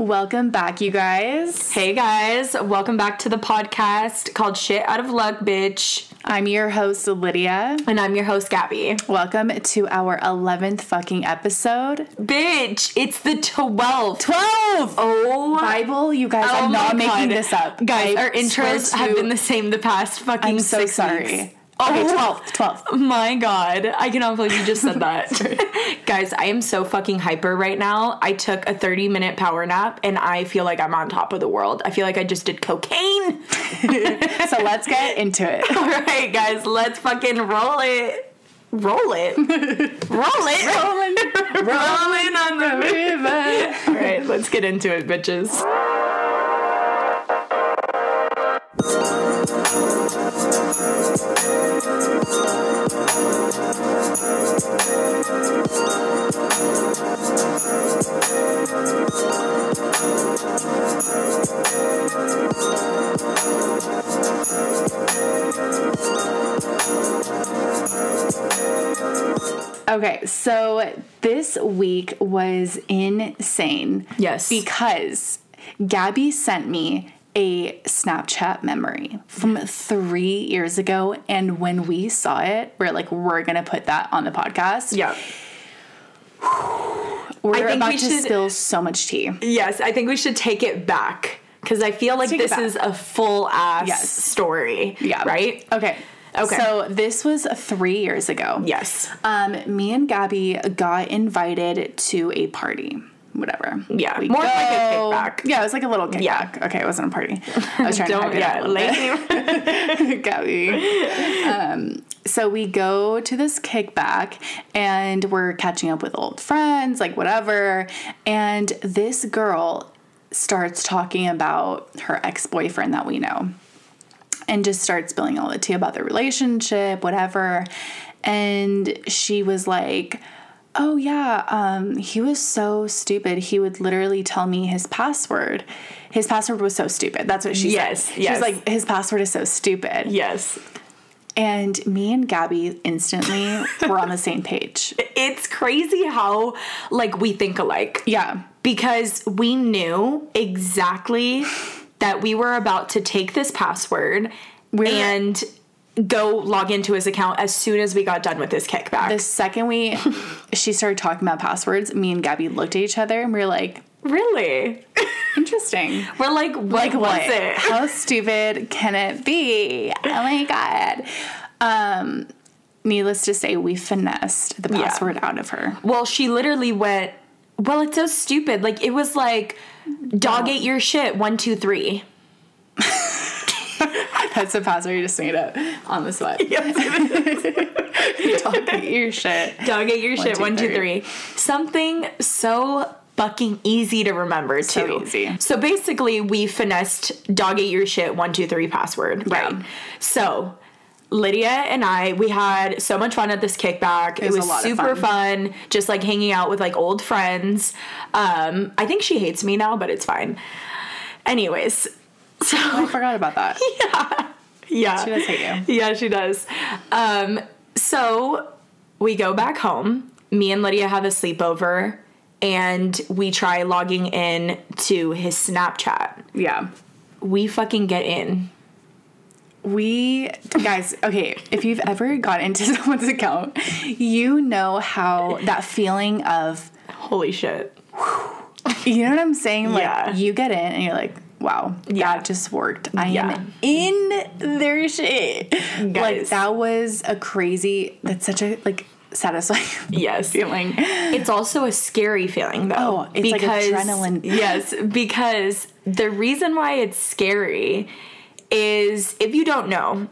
Welcome back, you guys. Hey guys, welcome back to the podcast called Shit Out of Luck, Bitch. I'm your host, Lydia. And I'm your host, Gabby. Welcome to our 11th fucking episode. Bitch, it's the 12th. 12! Oh, Bible, you guys, oh I'm not my making this up. Guys, I our intros have been the same the past fucking I'm so six sorry. weeks. Okay, Oh. 12th, 12th. My God, I cannot believe you just said that. Guys, I am so fucking hyper right now. I took a 30 minute power nap and I feel like I'm on top of the world. I feel like I just did cocaine. So let's get into it. All right, guys, let's fucking roll it. Roll it. roll it. Rolling, Rolling on the river. All right, let's get into it, bitches. Okay, so this week was insane. Yes. Because Gabby sent me a Snapchat memory from three years ago. And when we saw it, we're like, we're going to put that on the podcast. Yeah. We're about we to should- spill so much tea. Yes, I think we should take it back because I feel like this is a full ass Yes. story. Yeah. Right? Okay. Okay. So this was three years ago. Yes. Um, me and Gabby got invited to a party. Whatever. Yeah, more like a kickback. Yeah, it was like a little kickback. Yeah. Okay, it wasn't a party. I was trying to Don't, hype it yeah, little lame. bit. Gabby. Um, so we go to this kickback and we're catching up with old friends, like whatever. And this girl starts talking about her ex boyfriend that we know and just starts spilling all the tea about their relationship, whatever. And she was like, Oh yeah, um, he was so stupid. He would literally tell me his password. His password was so stupid. That's what she Yes, said. yes. She's like, his password is so stupid. yes. And me and Gabby instantly were on the same page. It's crazy how like we think alike. Yeah. because we knew exactly that we were about to take this password We're- and go log into his account as soon as we got done with this kickback. The second we she started talking about passwords, me and Gabby looked at each other and we were like, really? interesting. We're like, what like what? it? How stupid can it be? Oh my god. Um needless to say, we finessed the Yeah. password out of her. Well, she literally went, well, it's so stupid. Like, it was like, dog ate your shit, one, two, three. That's the password you just made up on the spot. Talk your shit. Dog your shit, two, one, two, three. Something so fucking easy to remember, So too. easy. So basically, we finessed dog ate your shit, one, two, three password. Right. Right. So. Lydia and I, we had so much fun at this kickback. It was was, a lot of super fun. fun. just like hanging out with like old friends. Um, I think she hates me now, but it's fine. Anyways, so I forgot about that. yeah. Yeah. She does hate you. Yeah, she does. Um, so we go back home. Me and Lydia have a sleepover and we try logging in to his Snapchat. Yeah. We fucking get in. We guys, okay, if you've ever got into someone's account, you know how that feeling of Holy shit. you know what I'm saying? Like Yeah. you get in and you're like, wow, Yeah. that just worked. I Yeah. am in their shit. Like that was a crazy that's such a like satisfying Yes. feeling. It's also a scary feeling though. Oh, it's like adrenaline. Yes, because the reason why it's scary is if you don't know,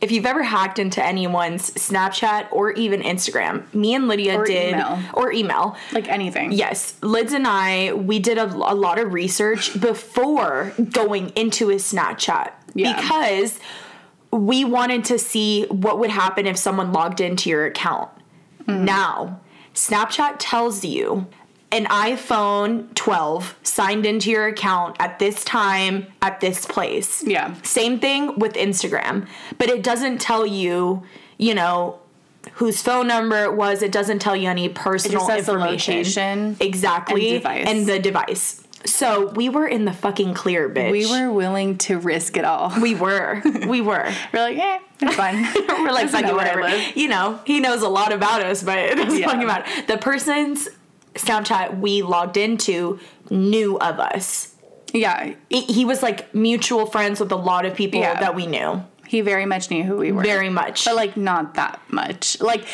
if you've ever hacked into anyone's Snapchat or even Instagram, me and Lydia Or did email. or email. Like anything. Yes, Lids and I, we did a, a lot of research before going into his Snapchat Yeah. because we wanted to see what would happen if someone logged into your account. Mm-hmm. Now, Snapchat tells you an iPhone 12 signed into your account at this time at this place. Yeah. Same thing with Instagram, but it doesn't tell you, you know, whose phone number it was. It doesn't tell you any personal says the information. location exactly and device. and the device. So we were in the fucking clear, bitch. We were willing to risk it all. We were. We were. We're like, eh, it's fine. we're like, Doesn't fuck it, know where I whatever. You know, he knows a lot about us, but it doesn't Yeah. fucking matter. The person's Snapchat we logged into knew of us. yeah, He- He was like mutual friends with a lot of people Yeah. that we knew. he very much knew who we were. Very much. but like not that much. Like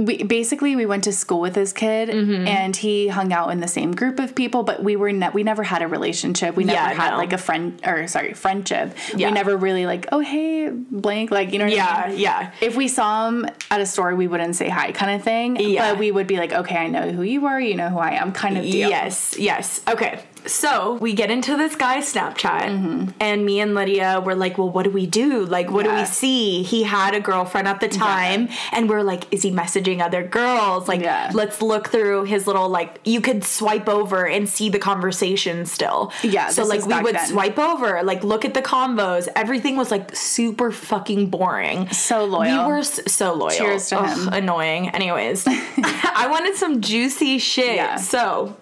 we basically we went to school with this kid Mm-hmm. and he hung out in the same group of people, but we were ne- we never had a relationship. We never Yeah, had no. like a friend or sorry friendship. Yeah. We never really like oh hey blank like you know what I yeah, mean? yeah. If we saw him at a store, we wouldn't say hi, kind of thing. Yeah. But we would be like, okay, I know who you are, you know who I am, kind of deal. Yes, yes. Okay. So we get into this guy's Snapchat, and me and Lydia were like, Well, what do we do? Like, what do Mm-hmm. We see? He had a girlfriend at the time, and we're like, Is he messaging other girls? Like, Yeah. let's look through his little, like, you could swipe over and see the conversation still. Yeah, So, like, we would then. swipe over, like, look at the combos. Everything was, like, super fucking boring. So loyal. We were so loyal. Cheers to Ugh, him. Annoying. Anyways, I wanted some juicy shit. Yeah. So,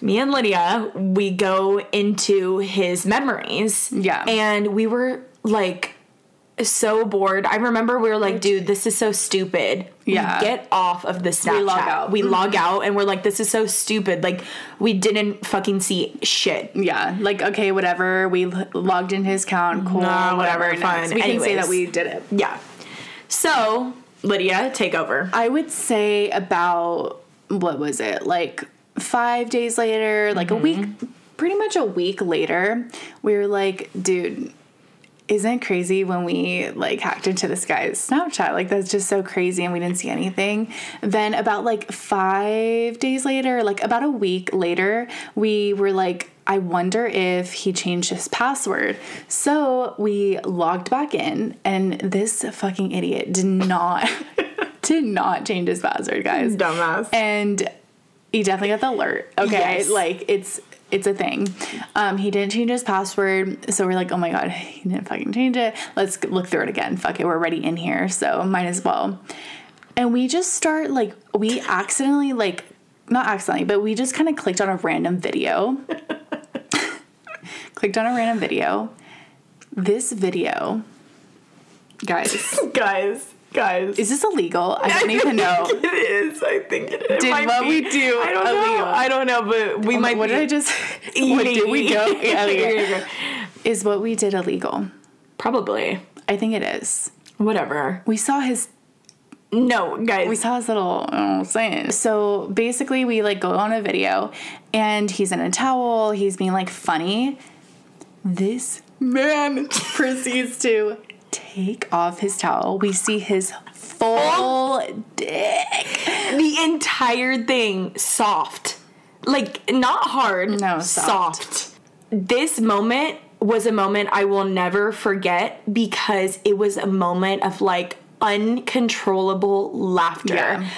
me and Lydia, we go into his memories. Yeah. And we were like so bored. I remember we were like, dude, this is so stupid. Yeah. We get off of the Snapchat. log out. We log out and we're like, this is so stupid. Like, we didn't fucking see shit. Yeah, like okay, whatever. We l- logged in his account. Cool, whatever, next. fine. We can say that we did it. Yeah. So, Lydia, take over. I would say about what was it like five days later, like a week, mm-hmm. pretty much a week later. We were like, dude. Isn't it crazy when we like hacked into this guy's Snapchat? Like that's just so crazy and we didn't see anything. Then about like 5 days later, like about a week later, we were like I wonder if he changed his password. So we logged back in and this fucking idiot did not did not change his password, guys. Dumbass. And he definitely got the alert. Okay, Yes. like it's it's a thing. Um, he didn't change his password, so we're like, oh my god, he didn't fucking change it. Let's look through it again. Fuck it, we're already in here, so might as well. And we just start like we accidentally like not accidentally, but we just kind of clicked on a random video. clicked on a random video. This video, guys, guys, guys. is this illegal? I don't even know. it is. I think it, it Did what be. we do I don't illegal? know. I don't know, but we oh might what did I just? what did we go? Yeah, Here yeah. you go. Is what we did illegal? Probably. I think it is. Whatever. We saw his. No, guys. We saw his little saying. So basically, we like go on a video, and he's in a towel. He's being like funny. This man proceeds to take off his towel. We see his full dick. the entire thing soft. Like not hard. No, soft. soft. This moment was a moment I will never forget because it was a moment of like uncontrollable laughter. Yeah.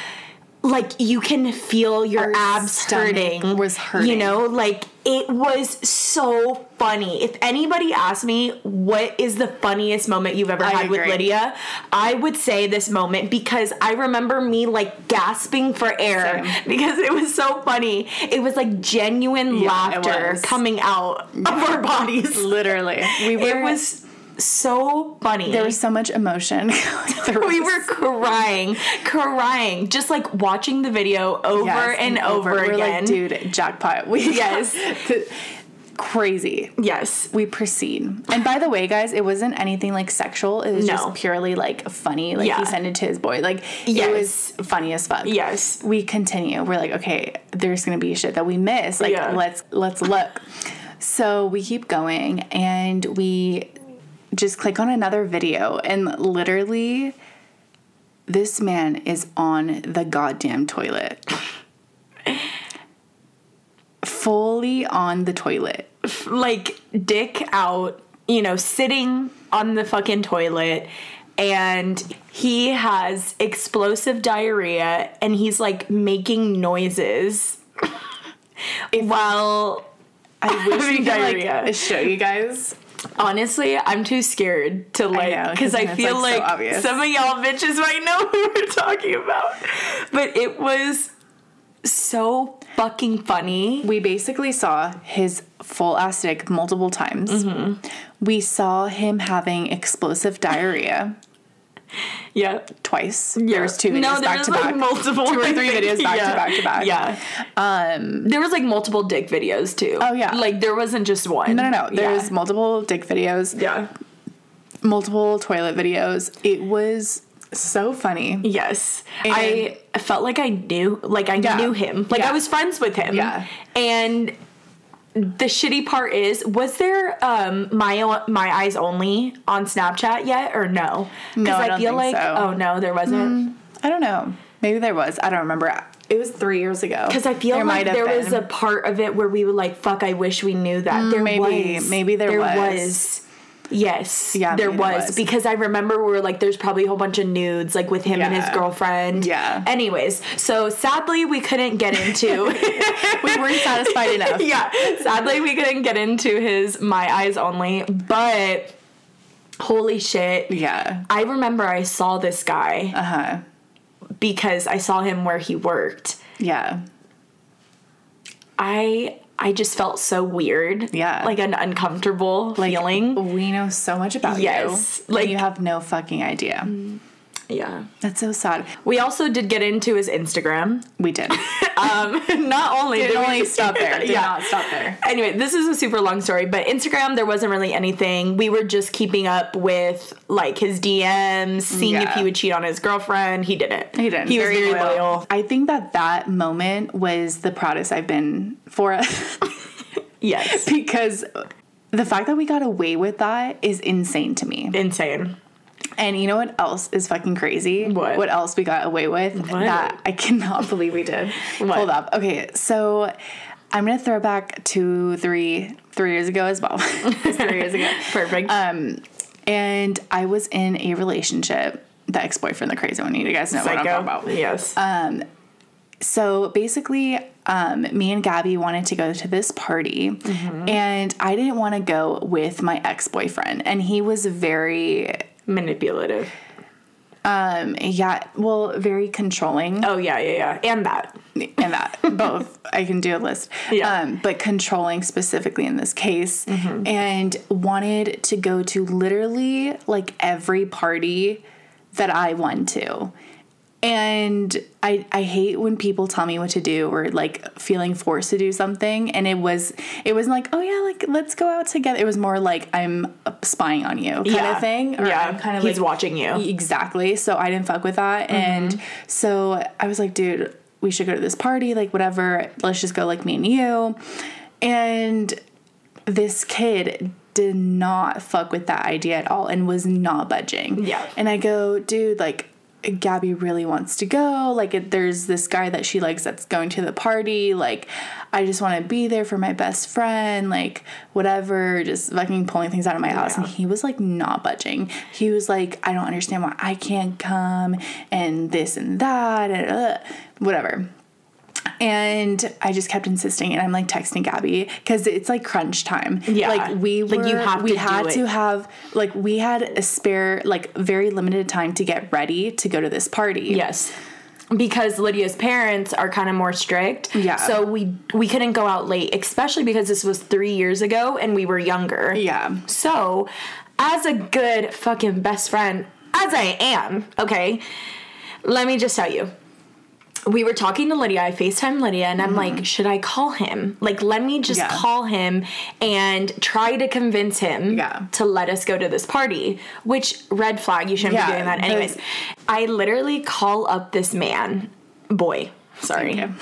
Like you can feel your Our abs hurting. was hurting. You know, like it was so funny. If anybody asked me what is the funniest moment you've ever I had with. Lydia, I would say this moment because I remember me like gasping for air Same. because it was so funny. It was like genuine Yeah, laughter coming out of our bodies. Literally, we were. It was so funny. There was so much emotion. we were crying, crying, just like watching the video over Yes, and, over, We're again. like, dude, jackpot. We Yes. crazy. yes. We proceed. And by the way, guys, it wasn't anything like sexual. It was No. just purely like funny. Like Yeah. he sent it to his boy. Like Yes. it was funny as fuck. Yes. We continue. We're like, okay, there's gonna be shit that we miss. Like Yeah. let's let's look. So we keep going and we just click on another video and literally this man is on the goddamn toilet. Fully on the toilet. like dick out, you know, sitting on the fucking toilet and he has explosive diarrhea and he's like making noises while I wish Having we could diarrhea. like show you guys. Honestly I'm too scared to like because I, it's, feel like, like, obvious. some of y'all bitches might know who we're talking about. But it was so fucking funny. We basically saw his full ass dick multiple times. Mm-hmm. We saw him having explosive diarrhea Yeah. twice. Yeah. There was two videos no, there back was to like back. multiple Two or three videos back to back to back. Yeah. Um there was like multiple dick videos too. Oh, yeah. Like there wasn't just one. No, no, no. There's yeah. multiple dick videos, yeah. multiple toilet videos. It was so funny. Yes. I felt like I knew like I Yeah. knew him. Like Yeah. I was friends with him. Yeah. And the shitty part is, was there um my my eyes only on Snapchat yet or no? No, I don't feel think like so. oh no, there wasn't. I don't know. Maybe there was. I don't remember. It was three years ago. Because I feel There like there was a part of it where we were like, "Fuck, I wish we knew that." there maybe- was, maybe there was. was. Yes, Yeah, there was. was. because I remember we were like, "There's probably a whole bunch of nudes like with him and his girlfriend." Yeah. Anyways, so sadly we couldn't get into. we weren't satisfied enough. yeah, sadly we couldn't get into his my eyes only, but holy shit. Yeah. I remember I saw this guy Uh huh. because I saw him where he worked. Yeah. I I just felt so weird. Yeah. Like an uncomfortable Like, feeling. We know so much about Yes. you. Like- Like you have no fucking idea. Yeah. That's so sad. We also did get into his Instagram. We did. Um not only Did did we only stop there. Did Yeah. not stop there. Anyway, this is a super long story, but Instagram there wasn't really anything. We were just keeping up with like his DMs, seeing if he would cheat on his girlfriend. He didn't. He didn't. He was very loyal. I think that that moment was the proudest I've been for us Yes. because the fact that we got away with that is insane to me. Insane. And you know what else is fucking crazy? What? What else we got away with What? that I cannot believe we did. What? Hold up. Okay, so I'm gonna throw back two, three, three years ago as well. Three years ago. Perfect. Um, and I was in a relationship. The ex-boyfriend, the crazy one. You guys know what I'm talking about. Yes. Um, so basically, um, me and Gabby wanted to go to this party, Mm-hmm. and I didn't want to go with my ex-boyfriend, and he was very, Manipulative. um, yeah, well, very controlling. Oh yeah, yeah, yeah. And that. and that both I can do a list. Yeah. Um, but controlling specifically in this case, Mm-hmm. and wanted to go to literally like every party that I went to. And I I hate when people tell me what to do or like feeling forced to do something. And it was it wasn't like oh yeah like let's go out together. It was more like I'm uh, spying on you kind Yeah. of thing. Or Yeah. I'm kind of He's like, watching you. Exactly. So I didn't fuck with that. Mm-hmm. And so I was like, dude, we should go to this party, like whatever. Let's just go like me and you. And this kid did not fuck with that idea at all and was not budging. Yeah. And I go, dude, like Gabby really wants to go. Like it, there's this guy that she likes that's going to the party. Like I just want to be there for my best friend. Like whatever, just fucking pulling things out of my house. And he was like not budging. He was like, I don't understand why I can't come and this and that and uh, whatever. And I just kept insisting, and I'm like texting Gabby because it's like crunch time. Yeah. like we were, Like, you have we to had to have like we had a spare like very limited time to get ready to go to this party. Yes. Because Lydia's parents are kind of more strict. Yeah. So we we couldn't go out late, especially because this was 3 years ago and we were younger. Yeah. So, as a good fucking best friend, as I am, okay? Let me just tell you. We were talking to Lydia. I FaceTime Lydia and I'm like, should I call him? Like, let me just. Yeah. call him and try to convince him Yeah. to let us go to this party. Which, red flag, you shouldn't Yeah, be doing that. Anyways, I literally call up this man, boy. Sorry.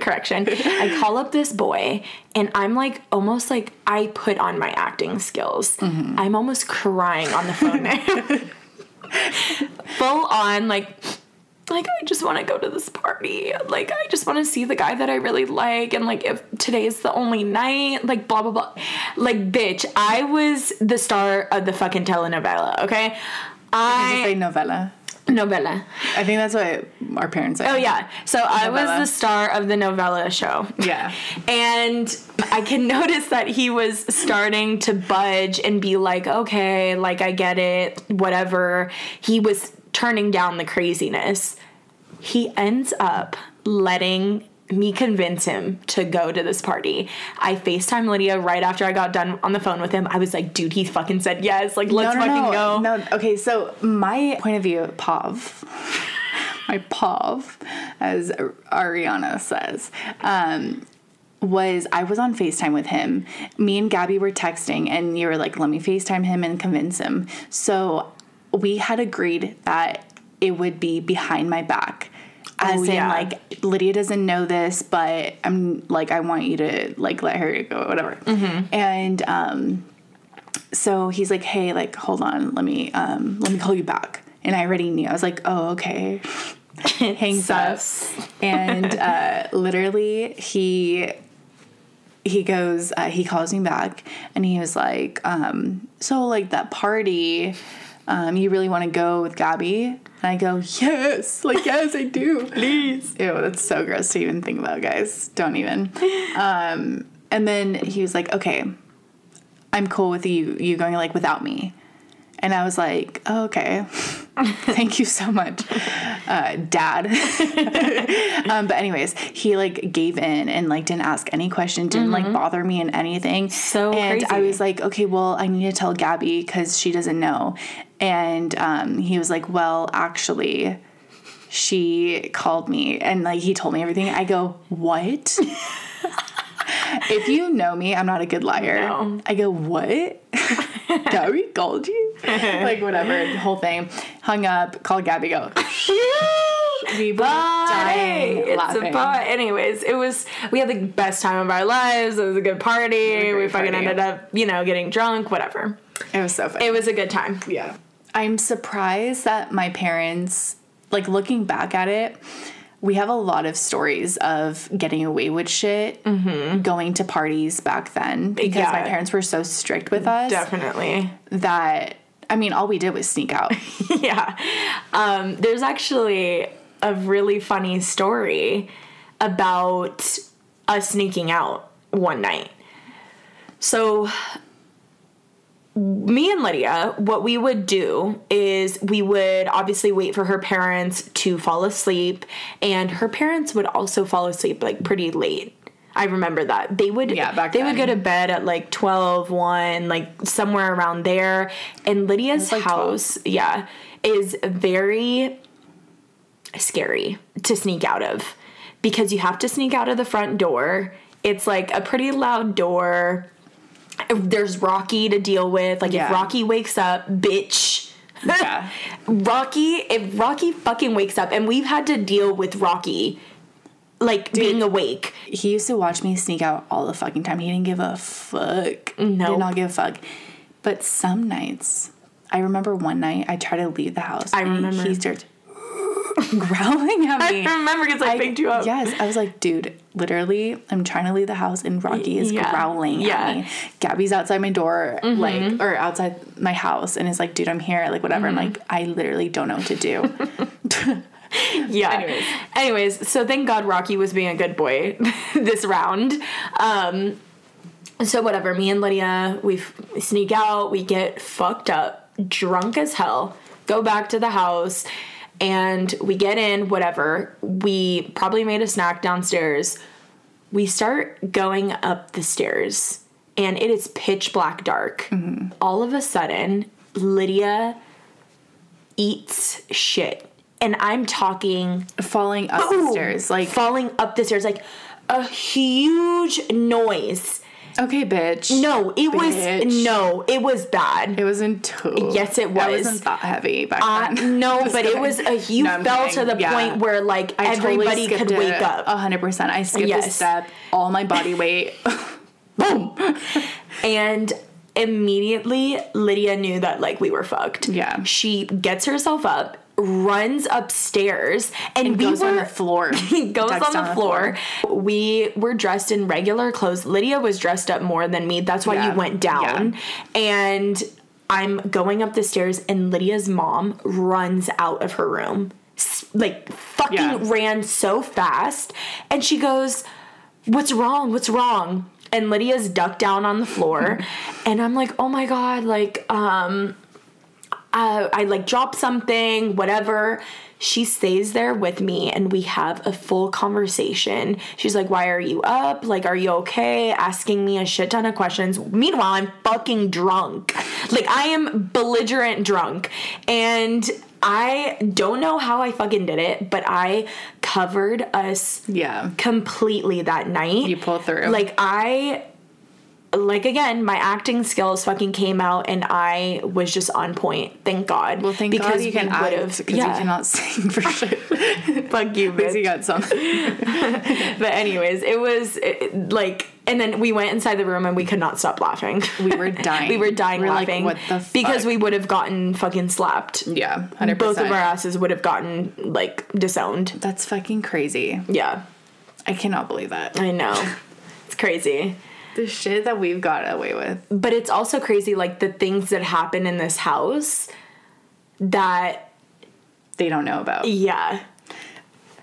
Correction. I call up this boy and I'm like almost like I put on my acting skills. Mm-hmm. I'm almost crying on the phone now. Full on like like I just want to go to this party. Like I just want to see the guy that I really like and like if today is the only night, like blah blah blah. Like bitch, I was the star of the fucking telenovela, okay? Did you I say novella? novella. I think that's what our parents say. Oh yeah. So I was the star of the novella show. Yeah. And I can notice that he was starting to budge and be like, okay, like I get it, whatever. He was turning down the craziness. He ends up letting me convince him to go to this party. I FaceTime Lydia right after I got done on the phone with him. I was like, dude, he fucking said yes. Like, let's no, no, fucking no, go. No, okay, so my point of view, Pav, my Pav, as Ariana says, um, was I was on FaceTime with him. Me and Gabby were texting, and you were like, let me FaceTime him and convince him. So we had agreed that it would be behind my back. As Oh, in, yeah. like, Lydia doesn't know this, but I'm like, I want you to, like, let her go, whatever. And, um, so he's like, "Hey, like, hold on, let me, um, let me call you back." And I already knew. I was like, "Oh, okay." Hangs up, and uh, literally, he he goes, uh, he calls me back, and he was like, um, "So, like that party, um, you really want to go with Gabby?" And I go, "Yes, like yes, I do, please." Ew, that's so gross to even think about, guys. Don't even. Um, and then he was like, "Okay." I'm cool with you you going like without me. And I was like, oh, okay, thank you so much, uh, Dad. um, but anyways, he like gave in and like didn't ask any question, didn't like bother me in anything. So and I was like, okay, well, I need to tell Gabby because she doesn't know. And um, he was like, well, actually, she called me and like he told me everything. I go, what? if you know me, I'm not a good liar. No. I go, what? Gabby called you? like whatever, the whole thing. Hung up, called Gabby, go. we were dying It's laughing. a but anyways, it was we had the best time of our lives. It was a good party. a We fucking party. ended up, you know, getting drunk, whatever. It was so fun. It was a good time. yeah. I'm surprised that my parents, like looking back at it, we have a lot of stories of getting away with shit, going to parties back then because Yeah. my parents were so strict with us Definitely. that I mean, all we did was sneak out. yeah. Um, there's actually a really funny story about us sneaking out one night. So, me and Lydia, what we would do is we would obviously wait for her parents to fall asleep, and her parents would also fall asleep like pretty late. I remember that. They would Yeah, back they would go to bed at like 12, 1, like somewhere around there. And Lydia's like 12. house, yeah, is very scary to sneak out of because you have to sneak out of the front door. It's like a pretty loud door. There's Rocky to deal with. Like Yeah. if Rocky wakes up, bitch. yeah. Rocky, if Rocky fucking wakes up, and we've had to deal with Rocky, like being awake. He used to watch me sneak out all the fucking time. He didn't give a fuck. No. Nope. Did not give a fuck. But some nights, I remember one night I tried to leave the house. I remember. He starts growling at me. I remember because I, picked you up. Yes, I was like, dude, literally, I'm trying to leave the house and Rocky is Yeah. growling Yeah. Mm-hmm. at me. Gabby's outside my door, like, or outside my house, and is like, dude, I'm here, like, whatever. I'm Mm-hmm. like, I literally don't know what to do. Yeah. Anyways. Anyways, so thank God Rocky was being a good boy this round. Um, so whatever, me and Lydia, we f- we sneak out, we get fucked up, drunk as hell, go back to the house, and we get in, whatever. We probably made a snack downstairs. We start going up the stairs, and it is pitch black dark. Mm-hmm. All of a sudden, Lydia eats shit. And I'm talking Falling up boom, the stairs, like, falling up the stairs, like a huge noise. Okay, bitch. No, it was no, it was bad. It wasn't too. Yes, it I was. wasn't that heavy back Uh, then. no, but it was a you No, fell kidding. to the Yeah. point where like I everybody skipped could wake up. Hundred percent. I skipped a step. All my body weight. Boom. And immediately Lydia knew that like we were fucked. Yeah. She gets herself up, runs upstairs, and, we goes were on the floor. goes Ducks on the, down floor. We were dressed in regular clothes. Lydia was dressed up more than me. That's why Yeah. you went down. And I'm going up the stairs, and Lydia's mom runs out of her room. Like, fucking Yeah. ran so fast. And she goes, What's wrong? What's wrong? And Lydia's ducked down on the floor. and I'm like, Oh my God, like, um, uh, I like drop something, whatever. She stays there with me and we have a full conversation. She's like, Why are you up? Like, are you okay? Asking me a shit ton of questions. Meanwhile, I'm fucking drunk. Like, I am belligerent drunk. And I don't know how I fucking did it, but I covered us Yeah. completely that night. You pulled through. Like I like again, my acting skills fucking came out and I was just on point. Thank God. Well, thank God you can act because you cannot sing for shit. fuck you, least you got some. But anyways, it was it, like, and then we went inside the room and we could not stop laughing. We were dying. we were dying We were like, laughing. what the Because we would have gotten fucking slapped. Yeah, 100%. Both of our asses would have gotten like disowned. That's fucking crazy. Yeah, I cannot believe that. I know. it's crazy. The shit that we've got away with. but it's also crazy like the things that happen in this house that They don't know about. yeah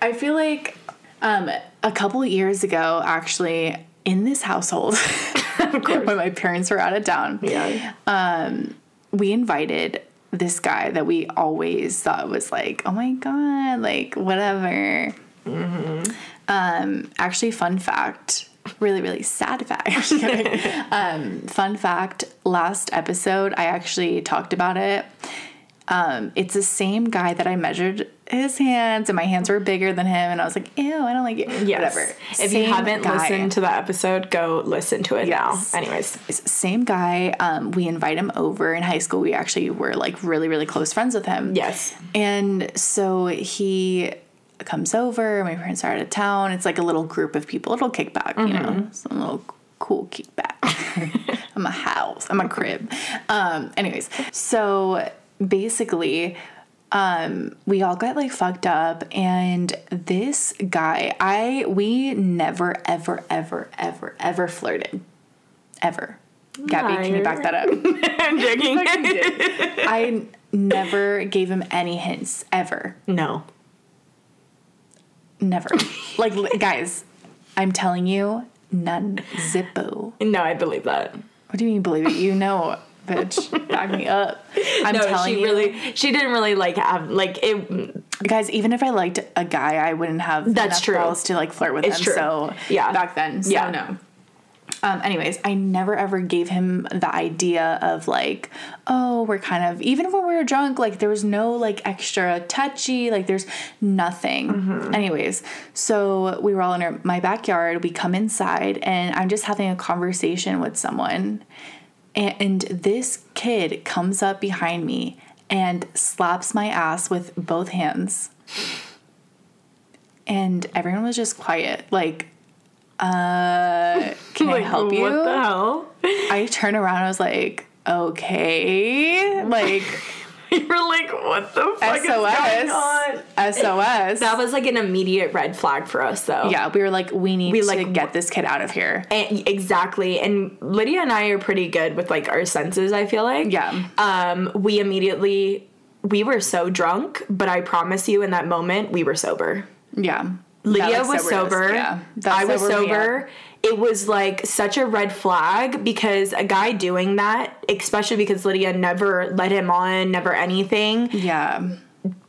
I feel like um, a couple years ago, actually, in this household, when my parents were out of town, yeah we invited this guy that we always thought was like, oh my god, like whatever. Um, actually, fun fact, really, really sad fact. um, fun fact, last episode, I actually talked about it. Um, it's the same guy that I measured his hands, and my hands were bigger than him, and I was like, ew, I don't like it. yes. Whatever. if you haven't guy. listened to that episode go listen to it Yes. now anyways same guy. Um, we invite him over in high school. We actually were like really, really close friends with him. yes And so he comes over. My parents are out of town. It's like a little group of people, a little kickback, you know, some little cool kickback. I'm a house. I'm a crib. Um, anyways, so basically, um, we all got like fucked up, and this guy, I we never, ever, ever, ever, ever flirted, ever. Gabby, can you back that up? i'm joking I never gave him any hints ever. no Never. like guys, I'm telling you, none zippo. no i believe that What do you mean believe it? You know, bitch. Back me up. I'm no telling she you. really she didn't really like have like it guys, even if I liked a guy, I wouldn't have That's enough true. balls to like flirt with It's him. true. So Yeah. back then. So Yeah. no. Um, anyways, I never ever gave him the idea of like, oh, we're kind of even when we were drunk, like there was no like extra touchy, like there's nothing. Mm-hmm. Anyways, so we were all in our, my backyard. We come inside, and I'm just having a conversation with someone, and, and this kid comes up behind me and slaps my ass with both hands. And everyone was just quiet, like, uh, can I help you? what the hell I turned around, I was like, okay, like you were like what the fuck is going on SOS, SOS. that was like an immediate red flag for us though yeah, we were like, we need We, to like, get this kid out of here. And, exactly. And Lydia and I are pretty good with like our senses, I feel like. Yeah. Um, we immediately we were so drunk, but I promise you in that moment we were sober. Yeah. Lydia was sober. Yeah. I was sobered me up. sober. It was like such a red flag because a guy doing that, especially because Lydia never let him on, never anything, Yeah.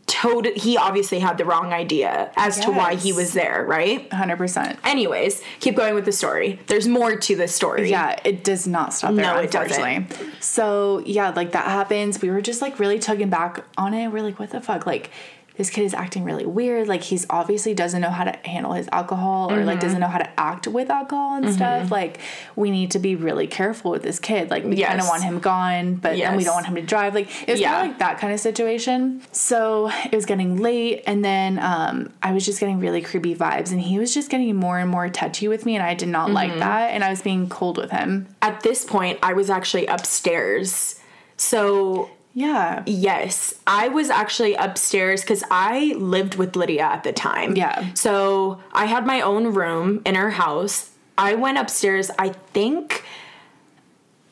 told he obviously had the wrong idea as to why he was there, right? 100%. Anyways, keep going with the story. There's more to this story. Yeah, it does not stop there, No, it doesn't. So yeah, like that happens. We were just like really tugging back on it. We're like, what the fuck? Like this kid is acting really weird. Like he's obviously doesn't know how to handle his alcohol or Mm-hmm. like doesn't know how to act with alcohol and stuff. Like we need to be really careful with this kid. Like we kind of want him gone, but then we don't want him to drive. Like it was Yeah. kind of like that kind of situation. So it was getting late, and then um, I was just getting really creepy vibes, and he was just getting more and more touchy with me, and I did not like Mm-hmm. that, and I was being cold with him. At this point, I was actually upstairs. So Yeah. Yes, I was actually upstairs because I lived with Lydia at the time. Yeah. So I had my own room in her house. I went upstairs, I think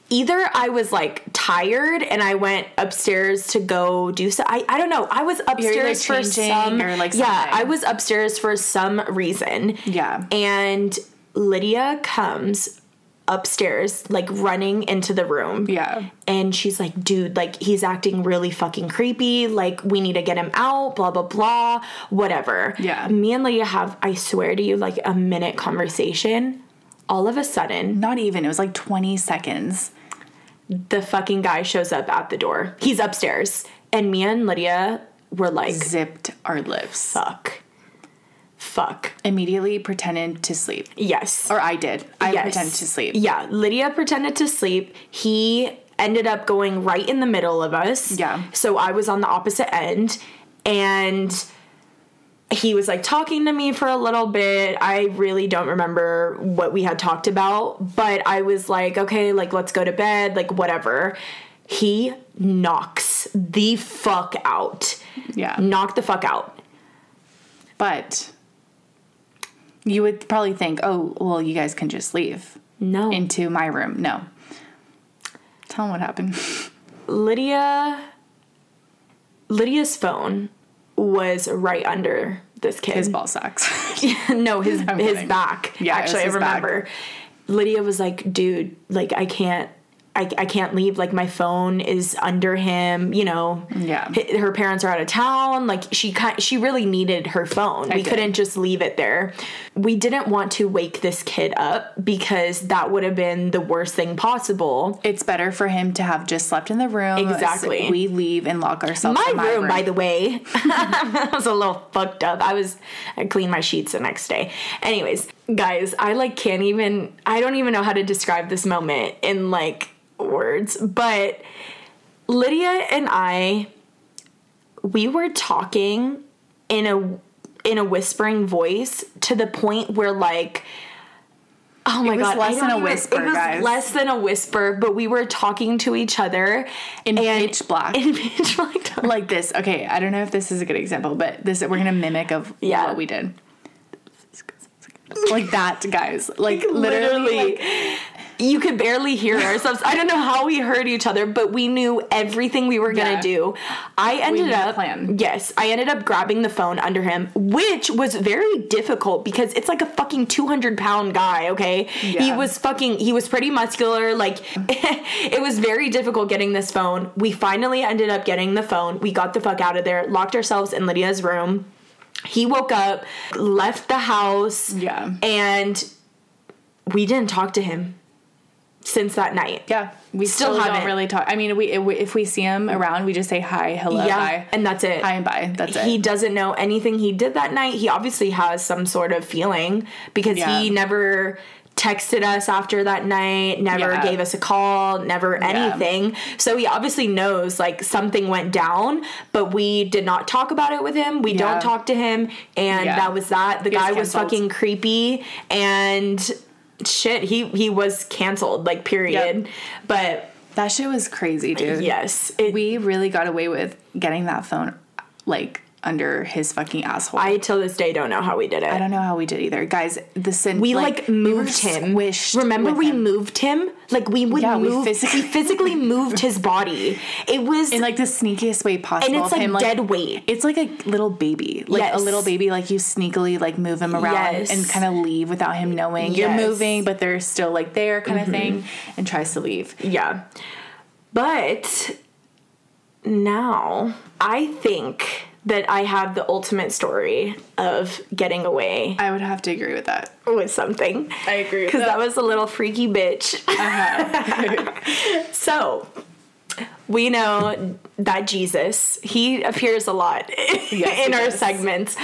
either I was like tired and I went upstairs to go do so. I, I don't know. I was upstairs for some or, like, Yeah. I was upstairs for some reason. Yeah. And Lydia comes upstairs, like running into the room. Yeah. And she's like, dude, like he's acting really fucking creepy. Like we need to get him out, blah, blah, blah, whatever. Yeah. Me and Lydia have, I swear to you, like a minute conversation. All of a sudden, Not even. It was like 20 seconds. the fucking guy shows up at the door. He's upstairs. And me and Lydia were like, Zipped our lips. fuck. Fuck. Immediately pretended to sleep. Yes. Or I did. I Yes. pretended to sleep. Yeah, Lydia pretended to sleep. He ended up going right in the middle of us. Yeah. So I was on the opposite end and he was like talking to me for a little bit. I really don't remember what we had talked about, but I was like, okay, like let's go to bed, like whatever. He knocks the fuck out. Yeah. Knock the fuck out. But you would probably think, oh, well, you guys can just leave No. into my room. No. Tell them what happened. Lydia Lydia's phone was right under this kid. His ball sacks. no, his I'm his kidding. back. Yeah, actually, I his back. remember. Lydia was like, "Dude, like I can't." I, I can't leave like my phone is under him you know Yeah. Her parents are out of town like she she really needed her phone we did. couldn't just leave it there we didn't want to wake this kid up because that would have been the worst thing possible it's better for him to have just slept in the room. Exactly. So we leave and lock ourselves my, in my room, by the way, I was a little fucked up. I was I cleaned my sheets the next day. Anyways, guys, I like can't even I don't even know how to describe this moment in like words, but Lydia and I we were talking in a in a whispering voice to the point where like Oh my god! less than a even- whisper, It was guys. less than a whisper, but we were talking to each other in and- pitch black. in pitch black. like this. Okay, I don't know if this is a good example, but this we're gonna mimic of Yeah. what we did. Like that, guys. Like literally, literally you could barely hear ourselves. I don't know how we heard each other but we knew everything we were gonna Yeah. do. I ended up plan. yes i ended up grabbing the phone under him which was very difficult because it's like a fucking 200 pound guy okay? He was fucking he was pretty muscular like it was very difficult getting this phone. We finally ended up getting the phone. We got the fuck out of there locked ourselves in lydia's room he woke up left the house Yeah. and we didn't talk to him since that night. yeah, we Still still, haven't. don't really talk. I mean, we if we see him around, we just say hi, hello, yeah, bye, and that's it. hi and bye. That's it. he doesn't know anything he did that night. He obviously has some sort of feeling because Yeah. he never texted us after that night, never Yeah. gave us a call, never anything. So he obviously knows like something went down, but we did not talk about it with him. We Yeah. don't talk to him, and Yeah. that was that. The He guy was canceled. fucking creepy and shit, he he was canceled like period. But that shit was crazy, dude. yes, it, we really got away with getting that phone like under his fucking asshole. I till this day don't know how we did it. I don't know how we did either, guys. The sin we like, we were moved him. Remember we him. moved him? Like we would Yeah, we move. physically- we physically moved his body. It was in like the sneakiest way possible. and it's like him, dead weight. It's like a little baby, like Yes. a little baby. Like you sneakily like move him around Yes. and kind of leave without him knowing you're Mm-hmm. moving, but they're still like there, kind of thing, and tries to leave. Yeah. But now I think that I have the ultimate story of getting away I would have to agree with that. with something. I agree Because that was a little freaky bitch. Uh-huh. so we know that Jesus, he appears a lot Yes, in our does. segments.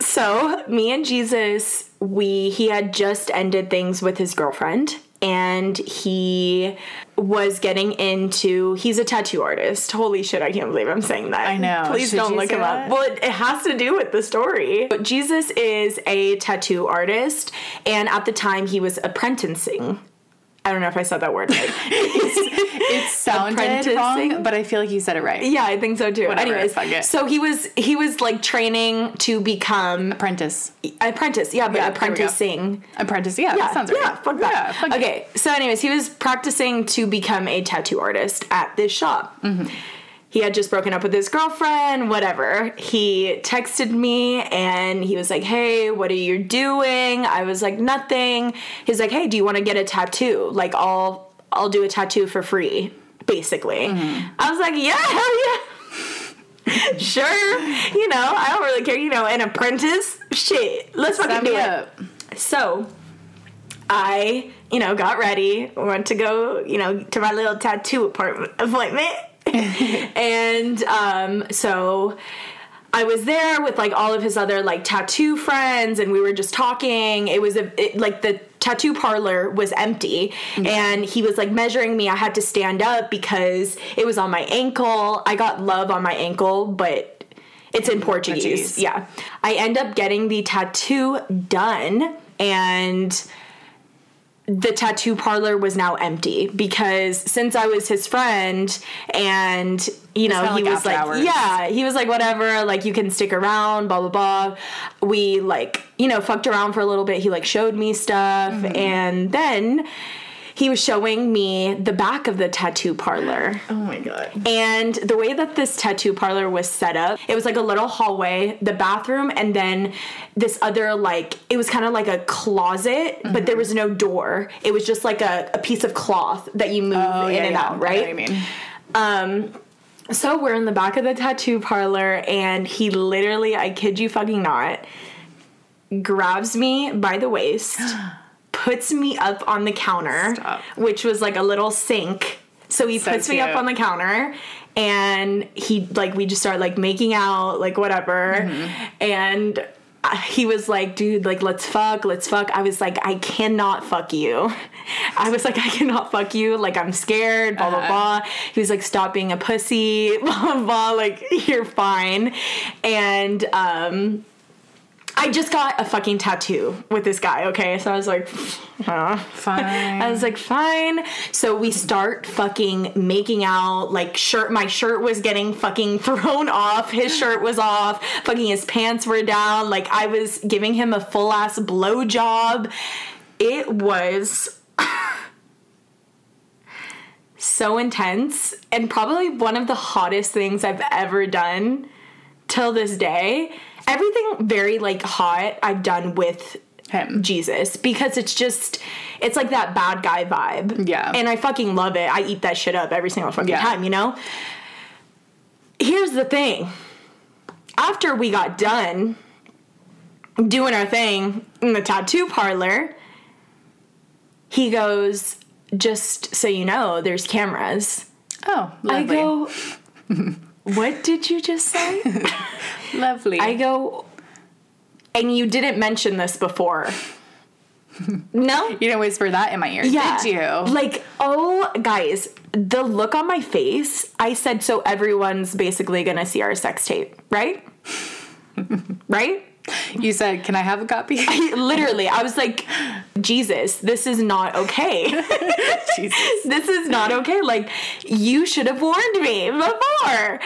So me and Jesus, we he had just ended things with his girlfriend and he was getting into he's a tattoo artist. Holy shit, I can't believe I'm saying that. I know. Please Should don't look him that? up. Well, it, it has to do with the story. But Jesus is a tattoo artist and at the time he was apprenticing. I don't know if I said that word right. It sounded wrong, but I feel like you said it right. yeah, I think so too. Whatever, Anyways, fuck it. so he was he was like training to become Apprentice. apprentice. Yeah, but Yeah, there we go. apprenticing. Apprentice. Yeah, that sounds right. Yeah, fuck that. Yeah, fuck it. okay, so anyways, he was practicing to become a tattoo artist at this shop. Mm-hmm. He had just broken up with his girlfriend, whatever. He texted me and he was like, Hey, what are you doing? I was like, Nothing. He's like, Hey, do you want to get a tattoo? Like, I'll I'll do a tattoo for free, basically. Mm-hmm. I was like, Yeah, hell yeah. sure. You know, I don't really care. You know, an apprentice? Shit. Let's fucking do me it. up. So I, you know, got ready, went to go, you know, to my little tattoo appointment. and um so I was there with like all of his other like tattoo friends and we were just talking. It was a it, like the tattoo parlor was empty and he was like measuring me. I had to stand up because it was on my ankle. I got love on my ankle, but it's in Portuguese. Portuguese. Yeah. I end up getting the tattoo done and the tattoo parlor was now empty because since I was his friend and you know he like was like hours. yeah he was like whatever like you can stick around blah blah blah we like you know fucked around for a little bit he like showed me stuff Mm-hmm. and then he was showing me the back of the tattoo parlor Oh my god. and the way that this tattoo parlor was set up, it was like a little hallway, the bathroom, and then this other, like, it was kind of like a closet, but Mm-hmm. there was no door. It was just like a, a piece of cloth that you move Oh, in yeah, and yeah. out, I know right? what you mean. So we're in the back of the tattoo parlor, and he literally, I kid you fucking not, grabs me by the waist, puts me up on the counter, Stop. which was like a little sink. So he So puts me up on the counter, and he like we just start like making out, like whatever, Mm-hmm. and. uh, He was like, dude, like, let's fuck, let's fuck. I was like, I cannot fuck you. I was like, I cannot fuck you. Like, I'm scared, blah, blah, Uh-huh. blah. He was like, stop being a pussy, blah, blah, blah. Like, you're fine. And, um, I just got a fucking tattoo with this guy, okay? So I was like, huh. Fine. I was like, fine. So we start fucking making out. Like, shirt, my shirt was getting fucking thrown off. His shirt was off. Fucking his pants were down. Like, I was giving him a full ass blow job. It was so intense and probably one of the hottest things I've ever done till this day. Everything very like hot I've done with Him. Jesus because it's just it's like that bad guy vibe. Yeah. And I fucking love it. I eat that shit up every single fucking Yeah. time, you know? Here's the thing. After we got done doing our thing in the tattoo parlor, he goes, just so you know, there's cameras. Oh, I go, what did you just say? lovely. I go, and you didn't mention this before. no? you didn't whisper that in my ear, Yeah. did you? Like, oh, guys, the look on my face, I said, so everyone's basically gonna see our sex tape, right? right? You said, "Can I have a copy?" Literally, I was like, Jesus, this is not okay. Jesus. this is not okay. Like, you should have warned me before.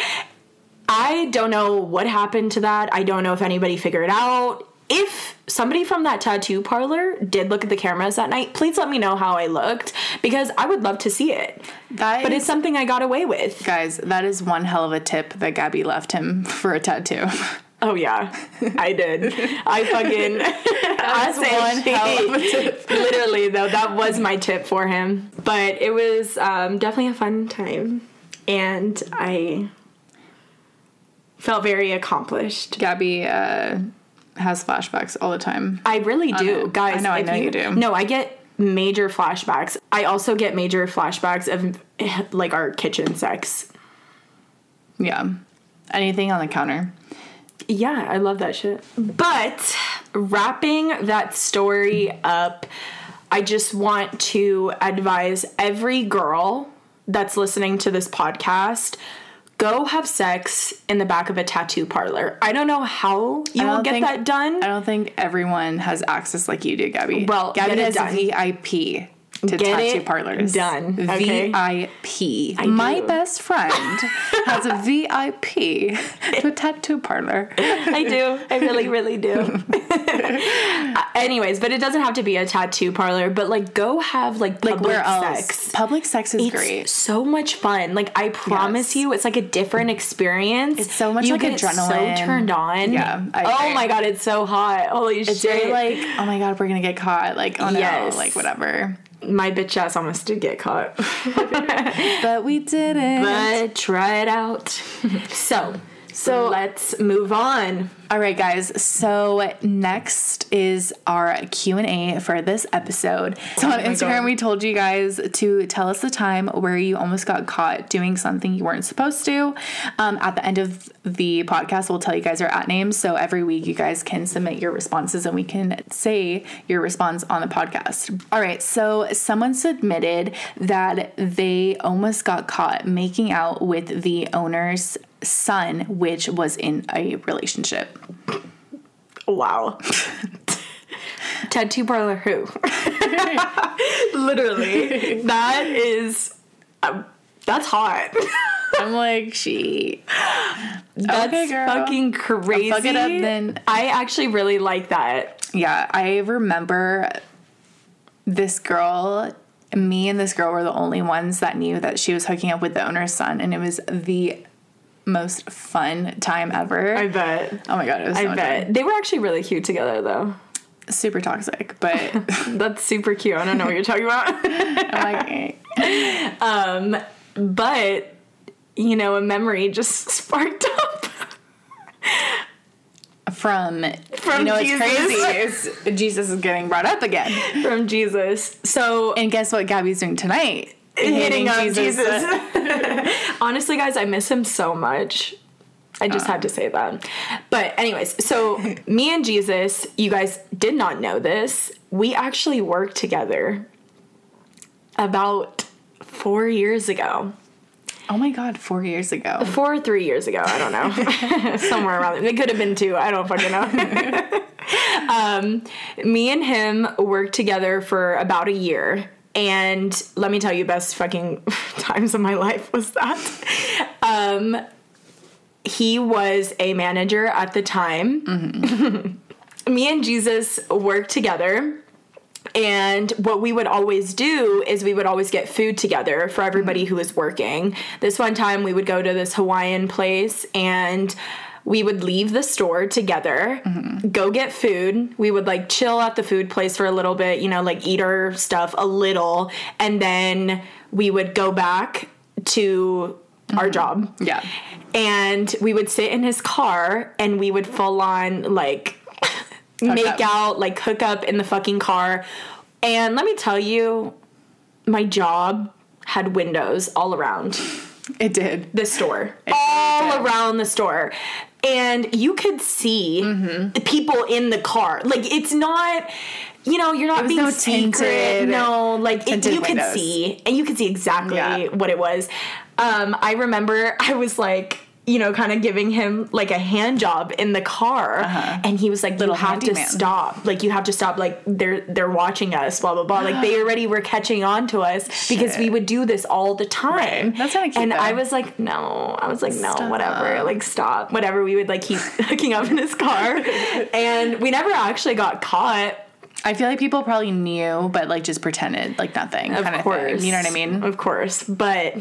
I don't know what happened to that. I don't know if anybody figured it out. If somebody from that tattoo parlor did look at the cameras that night, please let me know how I looked because I would love to see it. That But is- it's something I got away with. Guys, that is one hell of a tip that Gabby left him for a tattoo. Oh yeah, I did. I fucking. Was one hell of a tip. Literally though, that was my tip for him. But it was um, definitely a fun time, and I felt very accomplished. Gabby uh, has flashbacks all the time. I really do, guys. I know, I know you do. No, I get major flashbacks. I also get major flashbacks of like our kitchen sex. Yeah. Anything on the counter. Yeah, I love that shit. But wrapping that story up, I just want to advise every girl that's listening to this podcast go have sex in the back of a tattoo parlor. I don't know how you will get think- that done. I don't think everyone has access like you do, Gabby. Well, Gabby has done. VIP to Get tattoo parlors. done, okay? VIP. My best friend has a VIP to a tattoo parlor. I do. I really, really do. Uh, Anyways, but it doesn't have to be a tattoo parlor. But like, go have like public Like where else? sex. Public sex is It's great. so much fun. Like I promise Yes. you, it's like a different experience. It's so much you like get adrenaline. So turned on. Yeah, I oh my god, it's so hot. Holy It's shit! very like, oh my god, we're gonna get caught. Like, oh no, Yes. like whatever. My bitch ass almost did get caught, But we didn't. but try it out. so, so mm. let's move on. All right, guys. So next is our Q and A for this episode. So on Oh Instagram, God. we told you guys to tell us the time where you almost got caught doing something you weren't supposed to. Um, at the end of the podcast, we'll tell you guys our at names. So every week, you guys can submit your responses, and we can say your response on the podcast. All right. So someone submitted that they almost got caught making out with the owner's son, which was in a relationship. Wow. Tattoo parlor who? Literally. that is um, that's hot. I'm like, she. That's Okay, fucking crazy. fuck it up then. I actually really like that. Yeah, I remember this girl. Me and this girl were the only ones that knew that she was hooking up with the owner's son, and it was the most fun time ever. I bet. oh my god, it was so I bet. They were actually really cute together though. super toxic, but That's super cute. I don't know what you're talking about. I'm like, eh. but you know, a memory just sparked up. from From you know, Jesus. it's crazy. Is Jesus is getting brought up again, from Jesus. So and guess what Gabby's doing tonight? Hitting on Jesus. Honestly, guys, I miss him so much. I just had to say that. But, anyways, so me and Jesus, you guys did not know this. We actually worked together about four years ago. Oh my god, four years ago. Four or three years ago, I don't know. Somewhere around there. It could have been two. I don't fucking know. um, me and him worked together for about a year. And let me tell you, best fucking times of my life was that. Um, he was a manager at the time. me and Jesus worked together. And what we would always do is we would always get food together for everybody who was working. This one time we would go to this Hawaiian place and we would leave the store together, go get food. We would like chill at the food place for a little bit, you know, like eat our stuff a little, and then we would go back to our mm-hmm. job Yeah. and we would sit in his car and we would full on like make up. out like hook up in the fucking car and let me tell you my job had windows all around It did. the store all around the store and you could see Mm-hmm. the people in the car like it's not you know you're not being no secret tinted- no like it, you could see and you could see exactly Yeah. what it was um i remember i was like you know, kind of giving him like a hand job in the car, uh-huh. and he was like, Little "You have to stop! Like, you have to stop! Like, they're they're watching us, blah blah blah. Like, they already were catching on to us because we would do this all the time. Right. That's kinda cute, And I was like, no, I was like, no, Stop. whatever, like stop, whatever. We would like keep hooking up in his car, and we never actually got caught. I feel like people probably knew, but like just pretended like nothing. Of kind course, Of thing. You know what I mean? Of course, but.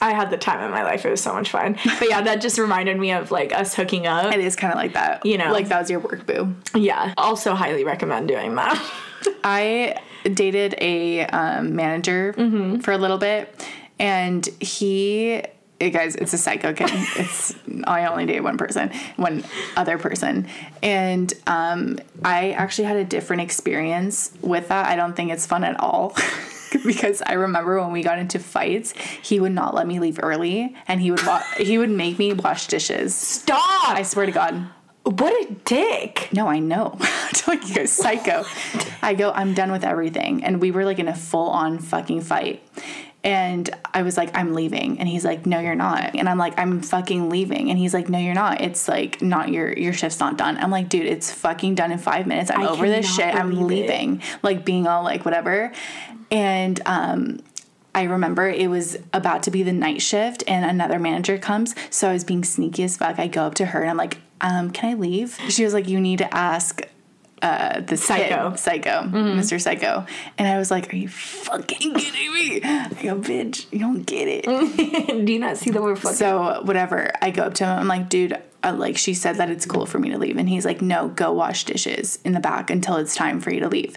I had the time of my life. It was so much fun. But yeah, that just reminded me of like us hooking up. It is kind of like that. You know. like that was your work boo. Yeah. Also highly recommend doing that. I dated a um, manager Mm-hmm. for a little bit, and he. eh, guys, it's a psycho kid. It's I only dated one person, one other person, and um, I actually had a different experience with that. I don't think it's fun at all. because I remember when we got into fights, he would not let me leave early, and he would wa- he would make me wash dishes. Stop! I swear to God. what a dick. No, I know. I'm telling you guys, psycho. I go, I'm done with everything. And we were like in a full on fucking fight. And I was like, I'm leaving. And he's like, No, you're not. And I'm like, I'm fucking leaving. And he's like, No, you're not. It's like not your your shift's not done. I'm like, dude, it's fucking done in five minutes. I'm I over this shit. I'm believe it. leaving. Like being all like whatever. And um I remember it was about to be the night shift and another manager comes. So I was being sneaky as fuck. I go up to her and I'm like, um, can I leave? She was like, you need to ask uh, the Psycho. kid, Psycho, Mr. Psycho. And I was like, are you fucking kidding me? I go, bitch, you don't get it. Do you not see the word fucking? So whatever, I go up to him. I'm like, dude, uh, like she said that it's cool for me to leave, and he's like, no, go wash dishes in the back until it's time for you to leave.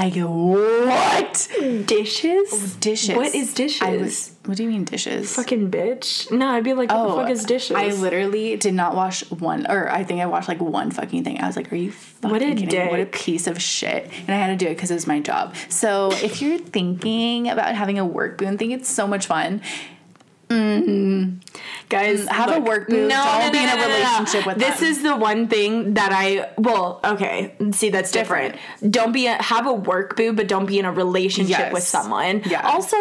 I go, what? dishes? Oh, dishes. What is dishes? I was. What do you mean dishes? Fucking bitch. No, I'd be like, what the oh, fuck is dishes? Oh, I literally did not wash one, or I think I washed like one fucking thing. I was like, "Are you fucking What a kidding me? What a piece of shit!" And I had to do it because it was my job. So if you're thinking about having a work boon, thing, it's so much fun. Mm-hmm. Guys, mm, have a work booth. Don't be in a relationship with This them. is the one thing that I well, okay. See, that's different. Don't be a, have a work boo, but don't be in a relationship Yes. with someone. Yeah. Also,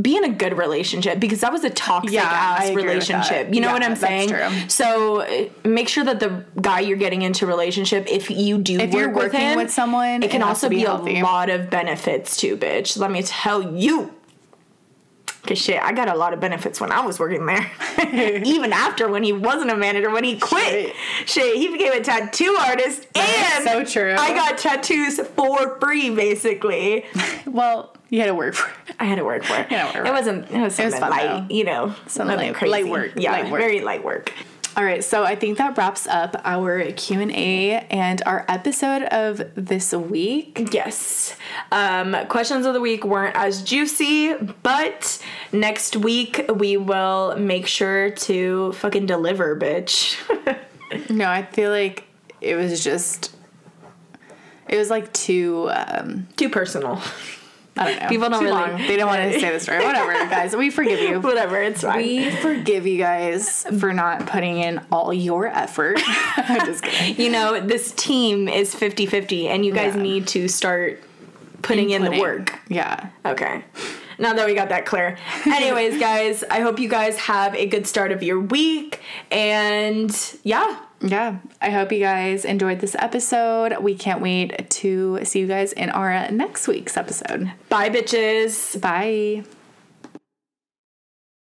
be in a good relationship because that was a toxic Yeah, ass relationship. You know Yeah, what I'm that's saying? true. So make sure that the guy you're getting into relationship, if you do If work you're with working him, with someone, it can it also be be, a lot of benefits too, bitch. Let me tell you. Cause shit, I got a lot of benefits when I was working there. Even after when he wasn't a manager, when he quit. Shit, he became a tattoo artist and so true. I got tattoos for free basically. Well, you had to work for it. I had to work for it. Yeah, work. It wasn't it was something fun, light, though. you know. Something light- crazy. light work, Yeah, light work. very light work. All right, so I think that wraps up our Q and A and our episode of this week. Yes. Um, questions of the week weren't as juicy, but next week we will make sure to fucking deliver, bitch. No, I feel like it was just. It was like too. Um, Too personal. I don't know. People don't too really- long. They don't want to say the story. Whatever, guys. We forgive you. Whatever, it's fine. We forgive you guys for not putting in all your effort. I'm just kidding. you know, this team is 50 50, and you guys Yeah. need to start putting in the work. Yeah. Okay. Now that we got that clear. Anyways, guys, I hope you guys have a good start of your week. And yeah, Yeah. I hope you guys enjoyed this episode. We can't wait to see you guys in our next week's episode. bye, bitches. Bye.